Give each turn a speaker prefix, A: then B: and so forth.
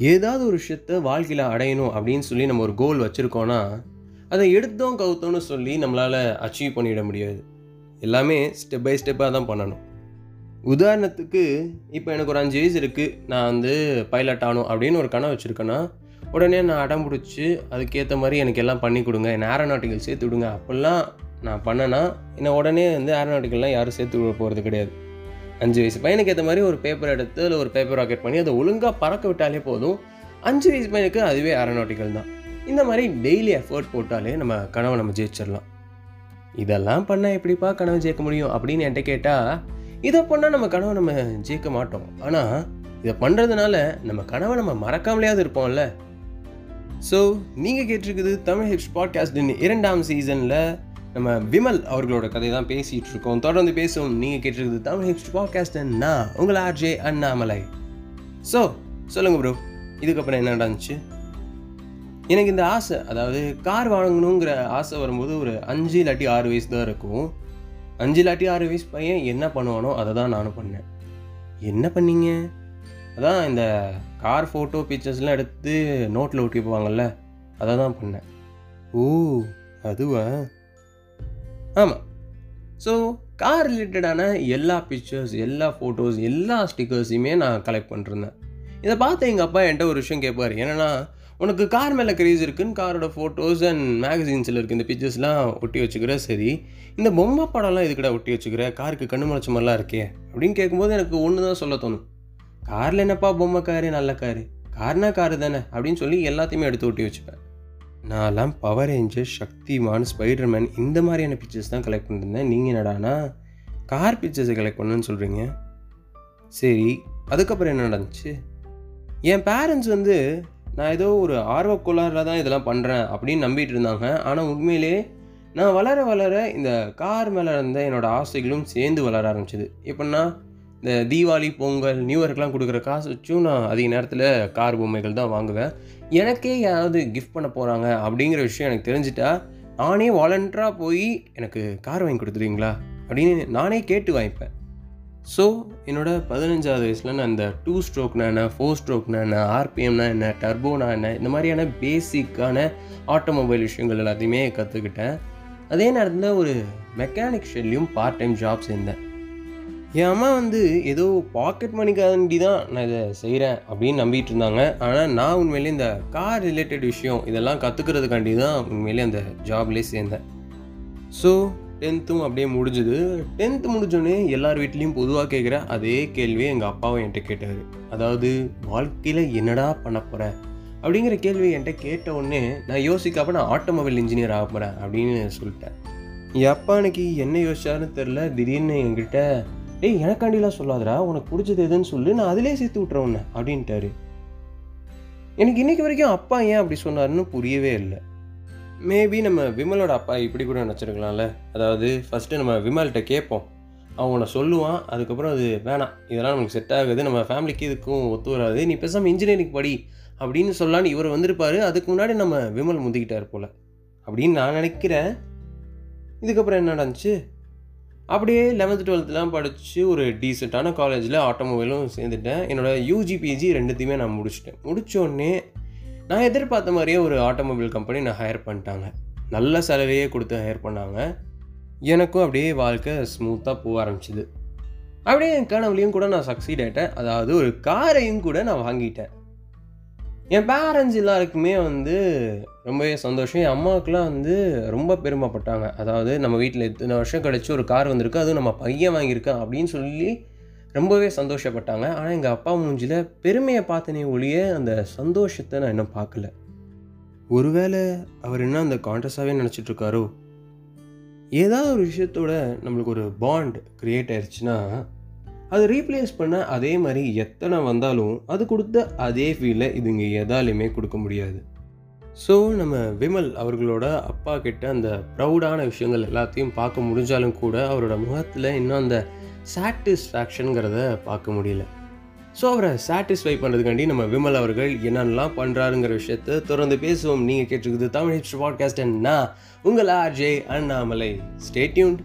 A: ஏதாவது ஒரு விஷயத்த வாழ்க்கையில் அடையணும் அப்படின்னு சொல்லி நம்ம ஒரு கோல் வச்சுருக்கோன்னா அதை எடுத்தோம் கவுத்தோன்னு சொல்லி நம்மளால் அச்சீவ் பண்ணிட முடியாது. எல்லாமே ஸ்டெப் பை ஸ்டெப்பாக தான் பண்ணணும். உதாரணத்துக்கு இப்போ எனக்கு ஒரு அஞ்சு வயசு இருக்குது நான் வந்து பைலட் ஆகணும் அப்படின்னு ஒரு கனவு வச்சுருக்கேன்னா உடனே நான் அடம் பிடிச்சி அதுக்கேற்ற மாதிரி எனக்கு எல்லாம் பண்ணி கொடுங்க. என்னை ஏரோநாட்டிக்கல் சேர்த்து விடுங்க. அப்படிலாம் நான் பண்ணேன்னா என்னை உடனே வந்து ஏரோநாட்டிக்கல்லாம் யாரும் சேர்த்து விட போகிறது கிடையாது. அஞ்சு வயசு பையனுக்கு ஏற்ற மாதிரி ஒரு பேப்பர் எடுத்து அதில் ஒரு பேப்பர் ராக்கெட் பண்ணி அதை ஒழுங்காக பறக்க விட்டாலே போதும். அஞ்சு வயசு பையனுக்கு அதுவே ஏரோநாட்டிக்கல் தான். இந்த மாதிரி டெய்லி எஃபர்ட் போட்டாலே நம்ம கனவை நம்ம ஜெயிச்சிடலாம். இதெல்லாம் பண்ணால் எப்படிப்பா கனவு ஜெயிக்க முடியும் அப்படின்னு என்கிட்ட கேட்டால் இதை பண்ணால் நம்ம கனவை நம்ம ஜெயிக்க மாட்டோம். ஆனால் இதை பண்ணுறதுனால நம்ம கனவை நம்ம மறக்காமலேயாவது இருப்போம்ல. ஸோ நீங்கள் கேட்டிருக்குது தமிழ் ஹிப்ஸ் பாட்காஸ்டின் இரண்டாம் சீசனில் நம்ம விமல் அவர்களோட கதை தான் பேசிகிட்டு இருக்கோம் தொடர்ந்து பேசுவோம். நீங்கள் கேட்டிருக்குது தமிழ் ஹிப்ஸ் பாட்காஸ்ட் நான் உங்கள் ஆர்ஜே அண்ணாமலை. ஸோ சொல்லுங்கள் ப்ரோ இதுக்கப்புறம் என்ன நடந்துச்சு? எனக்கு இந்த ஆசை அதாவது கார் வாங்கணுங்கிற ஆசை வரும்போது ஒரு அஞ்சு இல்லாட்டி ஆறு வயசு தான் இருக்கும். அஞ்சு இல்லாட்டி ஆறு வயசு பையன் என்ன பண்ணுவானோ அதை தான் நானும் பண்ணேன். என்ன பண்ணீங்க? அதான் இந்த கார் ஃபோட்டோ பிக்சர்ஸ்லாம் எடுத்து நோட்டில் ஒட்டி போவாங்கள்ல அதை தான் பண்ணேன். ஓ அதுவா? ஆமாம் ஸோ கார் ரிலேட்டடான எல்லா பிக்சர்ஸ் எல்லா ஃபோட்டோஸ் எல்லா ஸ்டிக்கர்ஸையுமே நான் கலெக்ட் பண்ணிருந்தேன். இதை பார்த்து எங்கள் அப்பா என்கிட்ட ஒரு விஷயம் கேட்பார். என்னென்னா உனக்கு கார் மேலே கிரேஸ் இருக்குன்னு காரோட ஃபோட்டோஸ் அண்ட் மேகசின்ஸில் இருக்குது இந்த பிக்சர்ஸ்லாம் ஒட்டி வச்சுக்கிற. சரி இந்த பொம்மை படம்லாம் இதுக்கடா ஒட்டி வச்சுக்கிற? காருக்கு கண்ணு முளைச்ச மாதிரிலாம் இருக்கே. அப்படின்னு கேட்கும்போது எனக்கு ஒன்று தான் சொல்ல தோணும். காரில் என்னப்பா பொம்மை காரு நல்ல காரு கார்னா காரு தானே? அப்படின்னு சொல்லி எல்லாத்தையுமே எடுத்து ஒட்டி வச்சுப்பேன். நான்லாம் பவர் ரேஞ்சர் சக்திமான் ஸ்பைடர்மேன் இந்த மாதிரியான பிக்சர்ஸ் தான் கலெக்ட் பண்ணிருந்தேன் நீங்கள் என்னடானா கார் பிக்சர்ஸை கலெக்ட் பண்ணுன்னு சொல்கிறீங்க சரி அதுக்கப்புறம் என்ன நடந்துச்சு? என் பேரண்ட்ஸ் வந்து நான் ஏதோ ஒரு ஆர்வக்கோளாறில் தான் இதெல்லாம் பண்ணுறேன் அப்படின்னு நம்பிட்டு இருந்தாங்க. ஆனால் உண்மையிலே நான் வளர வளர இந்த கார் மேலே இருந்த என்னோடய ஆசைகளும் சேர்ந்து வளர ஆரம்பிச்சிது. எப்படின்னா இந்த தீபாவளி பொங்கல் நியூ இயர்க்கெலாம் கொடுக்குற காசு வச்சும் நான் அதிக நேரத்தில் கார் பொம்மைகள் தான் வாங்குவேன். எனக்கே யாராவது கிஃப்ட் பண்ண போகிறாங்க அப்படிங்கிற விஷயம் எனக்கு தெரிஞ்சிட்டா நானே வாலண்டராக போய் எனக்கு கார் வாங்கி கொடுத்துருவீங்களா அப்படின்னு நானே கேட்டு வாங்கிப்பேன். ஸோ என்னோட பதினஞ்சாவது வயசில் நான் இந்த டூ ஸ்ட்ரோக்னா என்ன ஃபோர் ஸ்ட்ரோக்னா என்ன ஆர்பிஎம்னா என்ன டர்போனா என்ன இந்த மாதிரியான பேசிக்கான ஆட்டோமொபைல் விஷயங்கள் எல்லாத்தையுமே கற்றுக்கிட்டேன் அதே நேரத்தில் ஒரு மெக்கானிக் ஷெல்லையும் பார்ட் டைம் ஜாப் சேர்ந்தேன். என் அம்மா வந்து ஏதோ பாக்கெட் மணிக்காண்டி தான் நான் இதை செய்கிறேன் அப்படின்னு நம்பிட்டு இருந்தாங்க ஆனால் நான் உண்மையிலே இந்த கார் ரிலேட்டட் விஷயம் இதெல்லாம் கற்றுக்கிறதுக்காண்டி தான் உண்மையிலே அந்த ஜாப்லேயே சேர்ந்தேன். ஸோ டென்த்தும் அப்படியே முடிஞ்சுது. டென்த்து முடிஞ்சோடனே எல்லார் வீட்லேயும் பொதுவாக கேட்குற அதே கேள்வி எங்கள் அப்பாவும் என்கிட்ட கேட்டார். அதாவது வாழ்க்கையில் என்னடா பண்ண போகிற அப்படிங்கிற கேள்வி என்கிட்ட கேட்ட உடனே நான் யோசிக்காம நான் ஆட்டோமொபைல் இன்ஜினியர் ஆக போகிறேன் அப்படின்னு சொல்லிட்டேன். என் அப்பா அன்னைக்கு என்ன யோசிச்சாருன்னு தெரில திடீர்னு என்கிட்ட டேய் எனக்காண்டிலாம் சொல்லாதடா உனக்கு பிடிச்சது எதுன்னு சொல்லி நான் அதிலே சேர்த்து விட்றேன் உன்னை அப்படின்ட்டாரு. எனக்கு இன்றைக்கி வரைக்கும் அப்பா ஏன் அப்படி சொன்னாருன்னு புரியவே இல்லை. மேபி நம்ம விமலோட அப்பா இப்படி கூட நினச்சிருக்கலாம்ல. அதாவது ஃபஸ்ட்டு நம்ம விமல்கிட்ட கேட்போம். அவனை சொல்லுவான் அதுக்கப்புறம் அது வேணாம். இதெல்லாம் நமக்கு செட் ஆகுது நம்ம ஃபேமிலிக்கு இதுக்கும் ஒத்து வராது. நீ பேசாமல் இன்ஜினியரிங் படி அப்படின்னு சொல்லான்னு இவர் வந்திருப்பார். அதுக்கு முன்னாடி நம்ம விமல் முந்திக்கிட்டார் போல். அப்படின்னு நான் நினைக்கிறேன். இதுக்கப்புறம் என்ன நடந்துச்சு? அப்படியே லெவன்த்து டுவெல்த்துலாம் படித்து ஒரு டீசெண்டான காலேஜில் ஆட்டோமொபைலும் சேர்ந்துட்டேன். என்னோடய யூஜிபிஜி ரெண்டுத்தையுமே நான் முடிச்சிட்டேன். முடித்தோடனே நான் எதிர்பார்த்த மாதிரியே ஒரு ஆட்டோமொபைல் கம்பெனி நான் ஹையர் பண்ணிட்டாங்க. நல்ல செலவையே கொடுத்து ஹையர் பண்ணாங்க. எனக்கும் அப்படியே வாழ்க்கை ஸ்மூத்தாக போக ஆரம்பிச்சிது. அப்படியே என் கனவுலையும் கூட நான் சக்சீட் ஆகிட்டேன் அதாவது ஒரு காரையும் கூட நான் வாங்கிட்டேன். என் பேரண்ட்ஸ் எல்லாருக்குமே வந்து ரொம்பவே சந்தோஷம். என் அம்மாவுக்குலாம் வந்து ரொம்ப பெருமைப்பட்டாங்க. அதாவது நம்ம வீட்டில் இத்தனை வருஷம் கழிச்சு ஒரு கார் வந்திருக்கு அதுவும் நம்ம பையன் வாங்கியிருக்கான் அப்படின்னு சொல்லி ரொம்பவே சந்தோஷப்பட்டாங்க. ஆனால் எங்கள் அப்பா மூஞ்சில் பெருமையை பார்த்தனே ஒழிய அந்த சந்தோஷத்தை நான் இன்னும் பார்க்கல. ஒருவேளை அவர் என்ன அந்த கான்டஸாகவே நினச்சிட்ருக்காரோ ஏதாவது ஒரு விஷயத்தோட நம்மளுக்கு ஒரு பாண்ட் க்ரியேட் ஆயிடுச்சுன்னா அதை ரீப்ளேஸ் பண்ண அதே மாதிரி எத்தனை வந்தாலும் அது கொடுத்த அதே ஃபீலை இதுங்க எதாலையுமே கொடுக்க முடியாது. ஸோ நம்ம விமல் அவர்களோட அப்பா கிட்ட அந்த ப்ரௌடான விஷயங்கள் எல்லாத்தையும் பார்க்க முடிஞ்சாலும் கூட அவரோட முகத்தில் இன்னும் அந்த சாட்டிஸ்ஃபேக்ஷனுங்கிறத பார்க்க முடியல. ஸோ அவரை சாட்டிஸ்ஃபை பண்ணுறதுக்காண்டி நம்ம விமல் அவர்கள் என்னென்னலாம் பண்ணுறாருங்கிற விஷயத்த தொடர்ந்து பேசுவோம். நீங்கள் கேட்டிருக்குது தமிழ் ஹிஸ்ட்ரி பாட்காஸ்ட் என்ன உங்கள் ஆர்ஜே அண்ணாமலை. ஸ்டேட்யூன்ட்